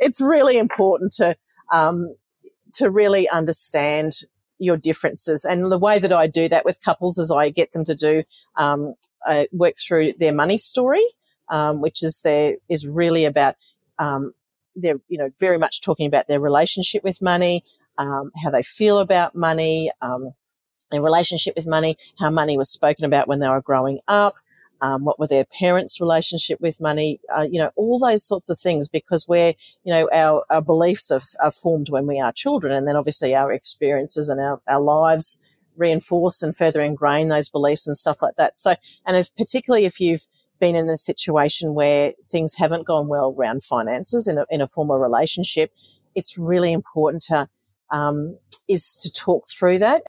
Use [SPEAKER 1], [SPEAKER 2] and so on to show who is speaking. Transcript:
[SPEAKER 1] it's really important to um, to really understand your differences. And the way that I do that with couples is I get them to do um, work through their money story, um, which is their is really about um, they're you know very much talking about their relationship with money, um, how they feel about money, um, their relationship with money, how money was spoken about when they were growing up. Um, what were their parents' relationship with money? Uh, you know, all those sorts of things because we're, you know, our, our beliefs are, are, formed when we are children. And then obviously our experiences and our, our lives reinforce and further ingrain those beliefs and stuff like that. So, and if, particularly if you've been in a situation where things haven't gone well around finances in a, in a former relationship, it's really important to, um, is to talk through that